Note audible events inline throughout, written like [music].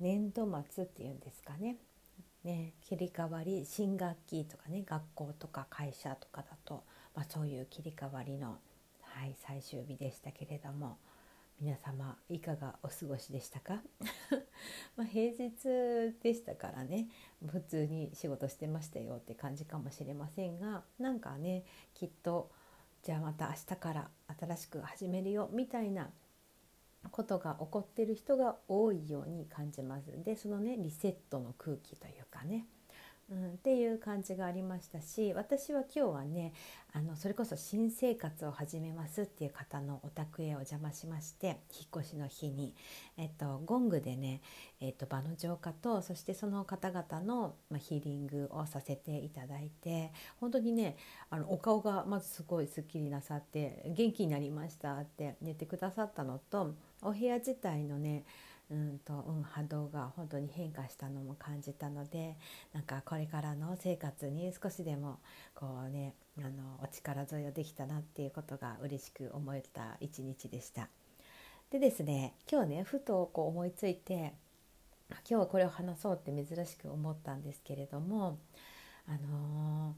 年度末っていうんですかね。ね切り替わり新学期とかね学校とか会社とかだと、まあ、そういう切り替わりの、はい、最終日でしたけれども皆様いかがお過ごしでしたか？[laughs] ま平日でしたからね普通に仕事してましたよって感じかもしれませんがなんかねきっとじゃあまた明日から新しく始めるよみたいなことが起こってる人が多いように感じます。でそのねリセットの空気というかね、うん、っていう感じがありましたし私は今日はねあのそれこそ新生活を始めますっていう方のお宅へお邪魔しまして引っ越しの日に、えっと、ゴングでね、えっと、場の浄化とそしてその方々の、まあ、ヒーリングをさせていただいて本当にねあのお顔がまずすごいすっきりなさって元気になりましたって言ってくださったのとお部屋自体のねうんとうん、波動が本当に変化したのも感じたのでなんかこれからの生活に少しでもこうねあのお力添えをできたなっていうことが嬉しく思えた一日でした。でですね今日ねふとこう思いついて今日はこれを話そうって珍しく思ったんですけれどもあの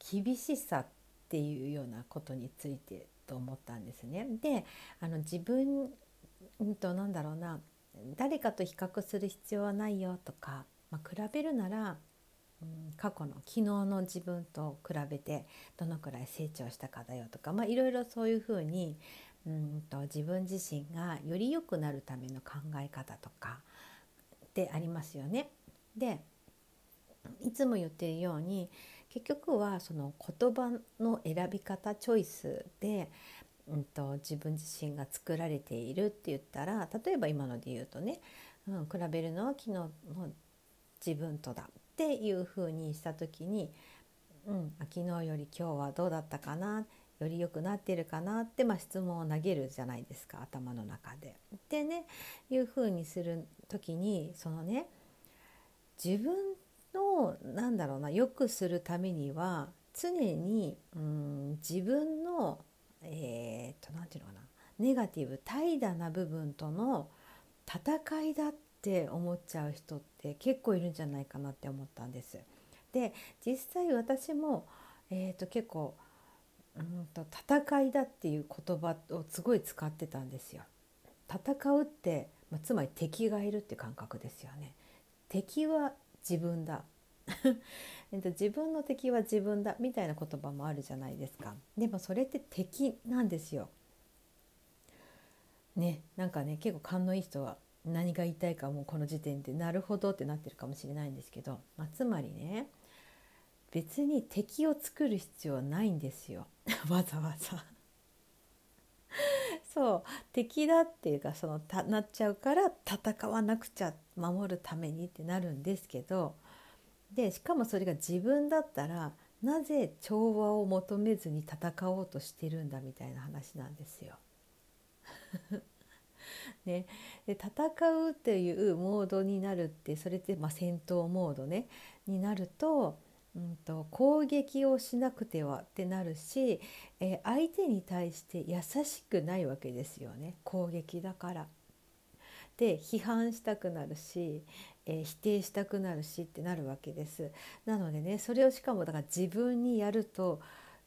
ー、厳しさっていうようなことについてと思ったんですね。であの自分となんだろうな誰かと比較する必要はないよとか、まあ、比べるなら、うん、過去の昨日の自分と比べてどのくらい成長したかだよとか、まあ、いろいろそういうふうにうんと自分自身がより良くなるための考え方とかってありますよね。でいつも言ってるように結局はその言葉の選び方チョイスで、うんと、自分自身が作られているって言ったら例えば今ので言うとね、うん、比べるのは昨日の自分とだっていうふうにした時に、うん、昨日より今日はどうだったかなより良くなってるかなって、まあ、質問を投げるじゃないですか頭の中で。でねいうふうにする時にそのね自分のなんだろうな良くするためには常にうん自分のえー、っと何て言うのかなネガティブ怠惰な部分との戦いだって思っちゃう人って結構いるんじゃないかなって思ったんです。で実際私も、えー、と結構うんと戦いだっていう言葉をすごい使ってたんですよ。戦うって、まあ、つまり敵がいるって感覚ですよね。敵は自分だ。[laughs] えっと自分の敵は自分だみたいな言葉もあるじゃないですか。でもそれって敵なんですよ。ねなんかね結構勘のいい人は何が言いたいかもうこの時点でなるほどってなってるかもしれないんですけど、まあ、つまりね別に敵を作る必要はないんですよ。[laughs] わざわざ。そう敵だっていうかそのたなっちゃうから戦わなくちゃ守るためにってなるんですけどでしかもそれが自分だったらなぜ調和を求めずに戦おうとしてるんだみたいな話なんですよ。[laughs] ね、で戦うっていうモードになるってそれってま戦闘モードねになると,、うんと、攻撃をしなくてはってなるし、えー、相手に対して優しくないわけですよね攻撃だから。で批判したくなるし、えー、否定したくなるしってなるわけです。なのでねそれをしかもだから自分にやると、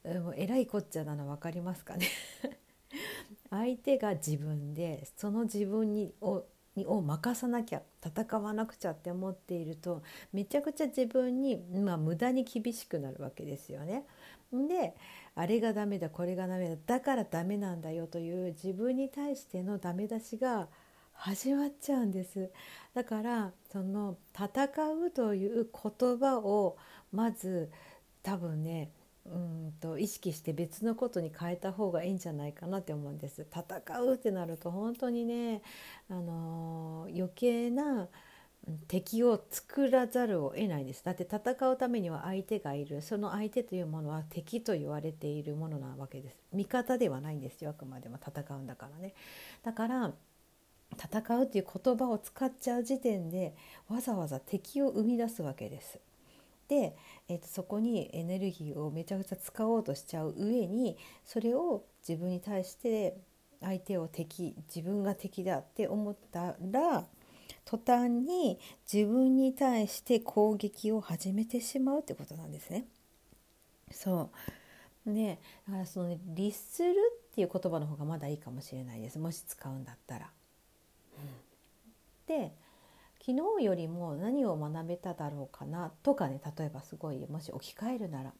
えもうえらいこっちゃなの分かりますかね [laughs] 相手が自分でその自分にをを任さなきゃ戦わなくちゃって思っているとめちゃくちゃ自分に、まあ、無駄に厳しくなるわけですよね。であれがダメだこれがダメだだからダメなんだよという自分に対してのダメ出しが始まっちゃうんですだからその戦うという言葉をまず多分ねうんと意識して別のことに変えた方がいいんじゃないかなって思うんです。戦うってなると本当にね、あのー、余計な敵を作らざるを得ないです。だって戦うためには相手がいる。その相手というものは敵と言われているものなわけです。味方ではないんです。よあくまでも戦うんだからね。だから戦うっていう言葉を使っちゃう時点でわざわざ敵を生み出すわけです。で、えーと、そこにエネルギーをめちゃくちゃ使おうとしちゃう上にそれを自分に対して相手を敵自分が敵だって思ったら途端に自分に対して攻撃を始めてしまうってことなんですね。そうねだからその、ね、律するっていう言葉の方がまだいいかもしれないですもし使うんだったら。で昨日よりも何を学べただろうかなとかね例えばすごいもし置き換えるなら。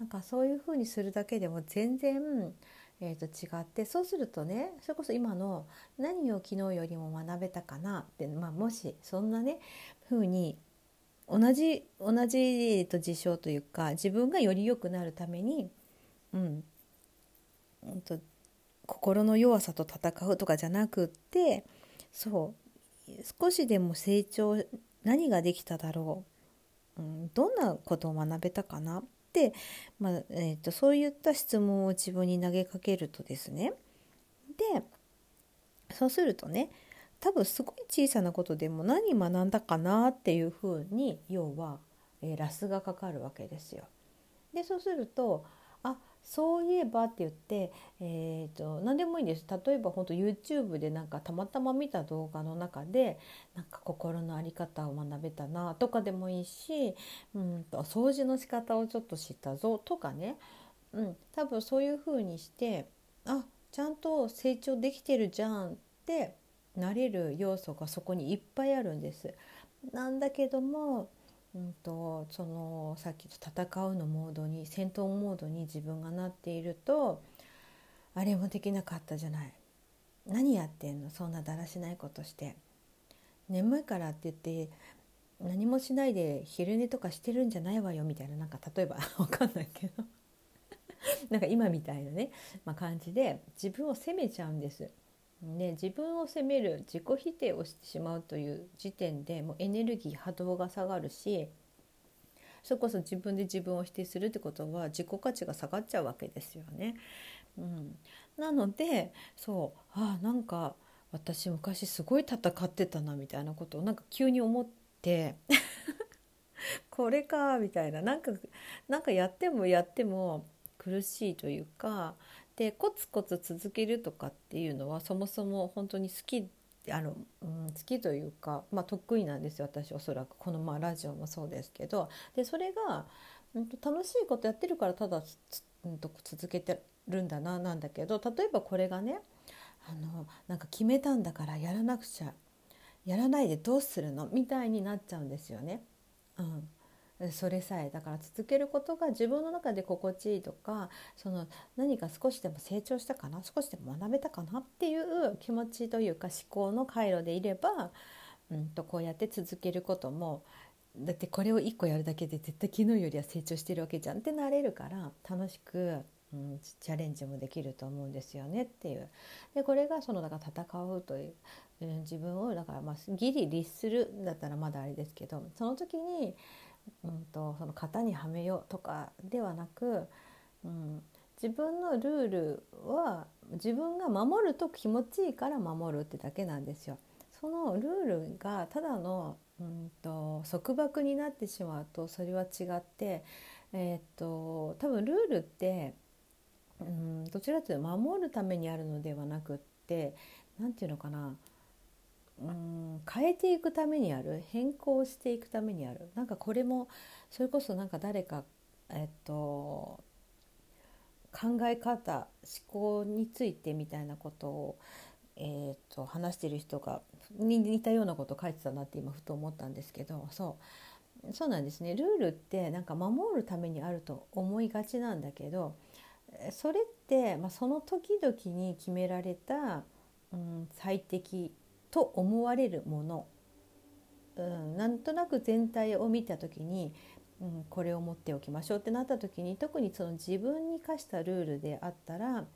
なんかそういうふうにするだけでも全然、えー、と違ってそうするとねそれこそ今の何を昨日よりも学べたかなって、まあ、もしそんなねふうに同じ同じと事象というか自分がより良くなるために、うん、うんと心の弱さと戦うとかじゃなくってそう少しでも成長何ができただろう、うん、どんなことを学べたかなって、まあえーと、そういった質問を自分に投げかけるとですねでそうするとね多分すごい小さなことでも何学んだかなっていうふうに要は、えー、ラスがかかるわけですよ。でそうするとあそういえばって言って、えーと、何でもいいんです例えば本当 YouTube でなんかたまたま見た動画の中でなんか心の在り方を学べたなとかでもいいしうんと掃除の仕方をちょっと知ったぞとかね、うん、多分そういう風にしてあちゃんと成長できてるじゃんってなれる要素がそこにいっぱいあるんです。なんだけどもうんと、そのさっきと戦うのモードに戦闘モードに自分がなっているとあれもできなかったじゃない。何やってんの？そんなだらしないことして。眠いからって言って何もしないで昼寝とかしてるんじゃないわよみたいな。なんか例えば [laughs] 分かんないけど。なんか今みたいなね、まあ、感じで自分を責めちゃうんです。ね、自分を責める自己否定をしてしまうという時点でもうエネルギー波動が下がるしそれこそ自分で自分を否定するってことは自己価値が下がっちゃうわけですよね。うん、なのでそうあなんか私昔すごい戦ってたなみたいなことをなんか急に思って [laughs] これかみたいななんかなんかやってもやっても苦しいというかでコツコツ続けるとかっていうのはそもそも本当に好きあの、うん、好きというか、まあ、得意なんですよ私おそらく。このまあラジオもそうですけど。でそれが、うん、楽しいことやってるからただ、うん、と続けてるんだななんだけど例えばこれがねあのなんか決めたんだからやらなくちゃやらないでどうするのみたいになっちゃうんですよね。うん、それさえだから続けることが自分の中で心地いいとかその何か少しでも成長したかな少しでも学べたかなっていう気持ちというか思考の回路でいれば、うんと、こうやって続けることもだってこれを1個やるだけで絶対昨日よりは成長してるわけじゃんってなれるから楽しく、うん、チャレンジもできると思うんですよねっていう。でこれがそのだから戦うという、うん、自分をだからまあギリ律するだったらまだあれですけどその時にうんと、その型にはめようとかではなく、うん、自分のルールは自分が守ると気持ちいいから守るってだけなんですよ。そのルールがただの、うんと、束縛になってしまうとそれは違って、えー、っと多分ルールって、うん、どちらかというと守るためにあるのではなくって何て言うのかなうん変えていくためにある変更していくためにある。なんかこれもそれこそなんか誰かえっと考え方思考についてみたいなことを、えー、と話してる人がに似たようなこと書いてたなって今ふと思ったんですけどそう。そうなんですね。ルールってなんか守るためにあると思いがちなんだけどそれって、まあ、その時々に決められた、うん、最適と思われるもの、うん、なんとなく全体を見た時に、うん、これを持っておきましょうってなった時に特にその自分に課したルールであったら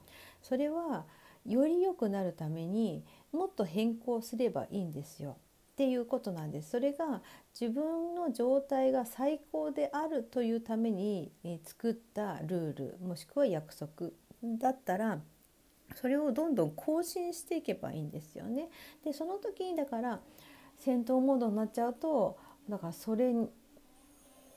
それはより良くなるためにもっと変更すればいいんですよ。っていうことなんですそれが自分の状態が最高であるというために作ったルールもしくは約束だったらそれをどんどん更新していけばいいんですよね。でその時にだから戦闘モードになっちゃうとだからそれ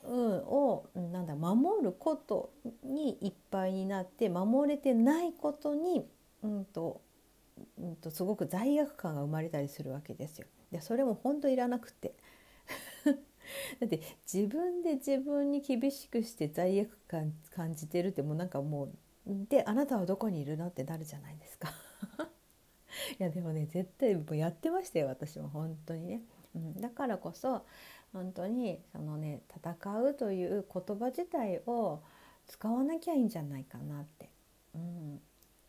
をなんだ守ることにいっぱいになって守れてないことに、うんとうんと、すごく罪悪感が生まれたりするわけですよ。でそれも本当いらなくて [laughs] だって自分で自分に厳しくして罪悪感感じてるってもうなんかもうであなたはどこにいるの？ってなるじゃないですか。[laughs] いやでもね絶対もうやってましたよ私も本当にね、うん、だからこそ本当にそのね戦うという言葉自体を使わなきゃいいんじゃないかなって、うん、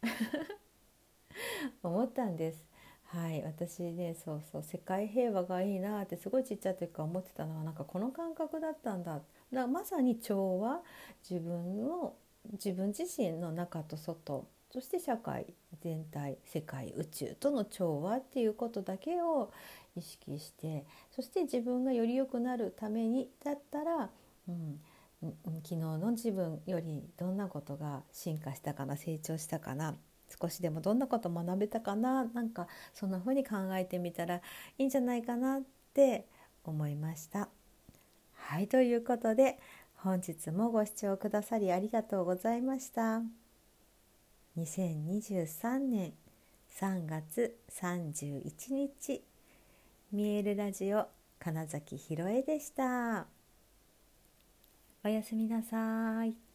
[laughs] 思ったんです。はい私ねそうそう世界平和がいいなってすごいちっちゃい時から思ってたのはなんかこの感覚だったんだ。だまさに調和。自分の自分自身の中と外そして社会全体世界宇宙との調和っていうことだけを意識してそして自分がより良くなるためにだったら、うん、昨日の自分よりどんなことが進化したかな成長したかな少しでもどんなこと学べたかななんかそんな風に考えてみたらいいんじゃないかなって思いました。はいということで本日もご視聴くださりありがとうございました。2023年3月31日見えるラジオ金崎ひろえでした。おやすみなさい。